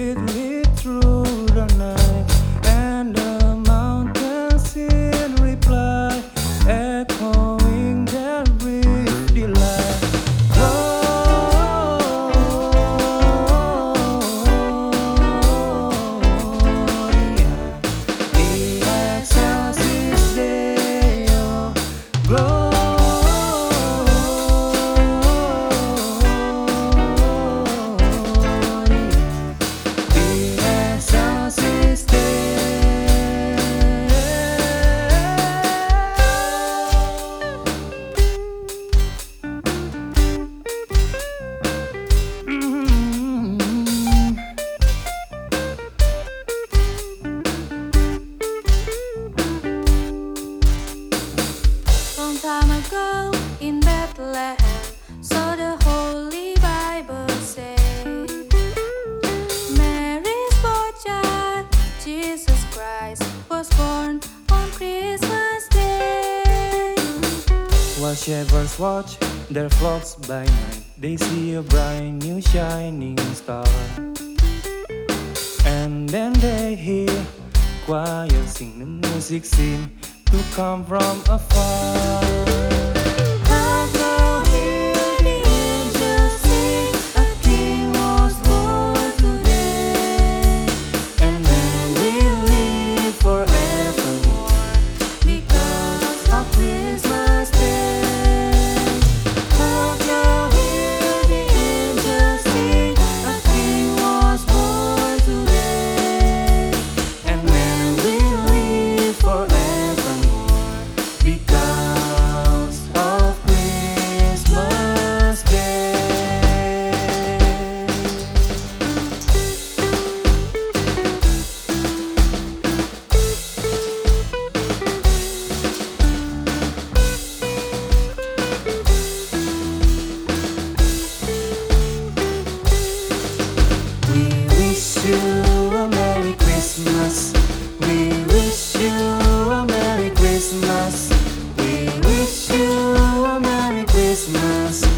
sweetly, sweetly through the night, time ago in Bethlehem, so the Holy Bible say. Mary's boy child, Jesus Christ, was born on Christmas Day. While shepherds watch their flocks by night, they see a bright new shining star. And then they hear choir sing the music seem to come from afar. Christmas.